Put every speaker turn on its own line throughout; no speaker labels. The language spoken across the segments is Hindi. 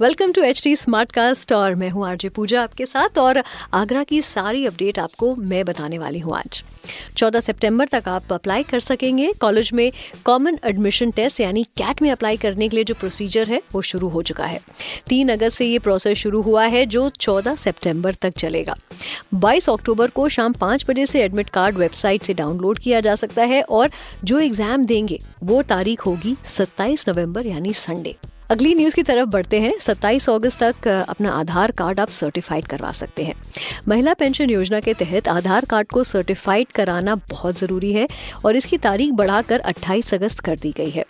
welcome to H T smart cast और मैं हूँ आरजे पूजा आपके साथ और आगरा की सारी अपडेट आपको मैं बताने वाली हूँ आज। 14 सितंबर तक आप अप्लाई कर सकेंगे। कॉलेज में कॉमन एडमिशन टेस्ट यानी कैट में अप्लाई करने के लिए जो प्रोसीजर है, वो शुरू हो चुका है। तीन अगस्त से ये प्रोसेस शुरू हुआ है जो 14 सितंबर तक चलेगा। 22 अक्टूबर को शाम पाँच बजे से एडमिट कार्ड वेबसाइट से डाउनलोड किया जा सकता है और जो एग्ज़ाम देंगे, वो तारीख होगी सत्ताईस नवंबर यानी संडे अगली न्यूज़ की तरफ़ बढ़ते हैं। 27 अगस्त तक अपना आधार कार्ड आप सर्टिफाइड करवा सकते हैं। महिला पेंशन योजना के तहत आधार कार्ड को सर्टिफाइड कराना बहुत ज़रूरी है और इसकी तारीख बढ़ाकर 28 अगस्त कर दी गई है।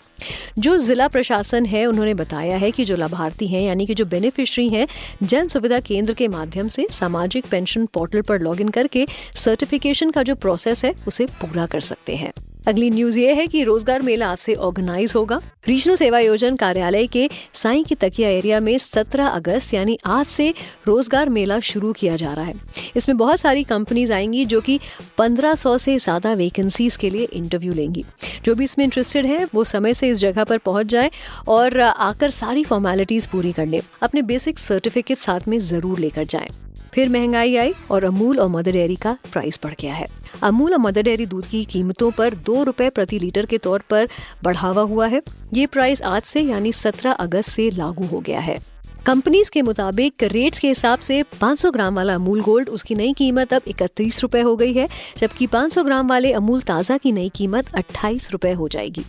जो जिला प्रशासन है, उन्होंने बताया है कि जो लाभार्थी हैं, यानी कि जो बेनिफिशरी हैं, जन सुविधा केंद्र के माध्यम से सामाजिक पेंशन पोर्टल पर लॉगिन करके सर्टिफिकेशन का जो प्रोसेस है, उसे पूरा कर सकते हैं। अगली न्यूज़ ये है कि रोज़गार मेला आज से ऑर्गेनाइज होगा। रीजनल सेवा योजन कार्यालय के साई की तकिया एरिया में 17 अगस्त, यानी आज से रोज़गार मेला शुरू किया जा रहा है। इसमें बहुत सारी कंपनीज़ आएँगी जो कि 1500 से ज़्यादा वैकेंसीज के लिए इंटरव्यू लेंगी। जो भी इसमें इंटरेस्टेड है, वो समय से इस जगह पर पहुँच जाए और आकर सारी फॉर्मेलिटीज पूरी कर ले। अपने बेसिक सर्टिफिकेट साथ में ज़रूर लेकर जाएँ। फिर महँगाई आई और अमूल और मदर डेयरी का प्राइस बढ़ गया है। अमूल और मदर डेयरी दूध की कीमतों पर दो रुपए प्रति लीटर के तौर पर बढ़ावा हुआ है। ये प्राइस आज से यानी 17 अगस्त से लागू हो गया है। कंपनीज़ के मुताबिक रेट्स के हिसाब से 500 ग्राम वाला अमूल गोल्ड उसकी नई कीमत अब इकतीस रुपए हो गई है, जबकि 500 ग्राम वाले अमूल ताज़ा की नई कीमत अट्ठाईस रुपए हो जाएगी।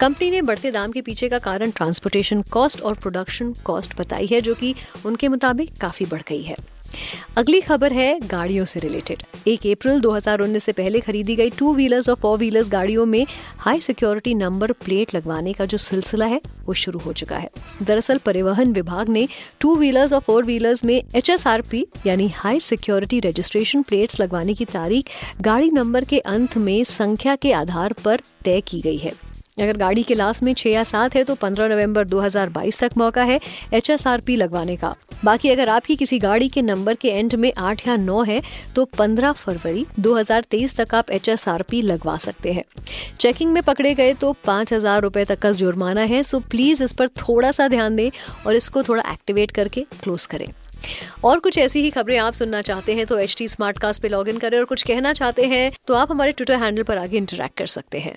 कंपनी ने बढ़ते दाम के पीछे का कारण ट्रांसपोर्टेशन कॉस्ट और प्रोडक्शन कॉस्ट बताई है, जो कि उनके मुताबिक काफ़ी बढ़ गई है। अगली खबर है गाड़ियों से रिलेटेड एक अप्रैल 2019 से पहले खरीदी गई टू व्हीलर्स और फोर व्हीलर्स गाड़ियों में हाई सिक्योरिटी नंबर प्लेट लगवाने का जो सिलसिला है, वो शुरू हो चुका है। दरअसल परिवहन विभाग ने टू व्हीलर्स और फोर व्हीलर्स में एचएसआरपी यानी हाई सिक्योरिटी रजिस्ट्रेशन प्लेट्स लगवाने की तारीख गाड़ी नंबर के अंत में संख्या के आधार पर तय की गई है। अगर गाड़ी के लास्ट में छह या सात है तो 15 नवंबर 2022 तक मौका है एचएसआरपी लगवाने का। बाकी अगर आपकी किसी गाड़ी के नंबर के एंड में आठ या नौ है तो 15 फरवरी 2023 तक आप एचएसआरपी लगवा सकते हैं। चेकिंग में पकड़े गए तो पाँच हज़ार रुपए तक का जुर्माना है, सो प्लीज़ इस पर थोड़ा सा ध्यान दें और इसको थोड़ा एक्टिवेट करके क्लोज करें। और कुछ ऐसी ही खबरें आप सुनना चाहते हैं तो एच टी स्मार्ट कास्ट पे लॉग इन करें और कुछ कहना चाहते हैं तो आप हमारे ट्विटर हैंडल पर आगे इंटरेक्ट कर सकते हैं।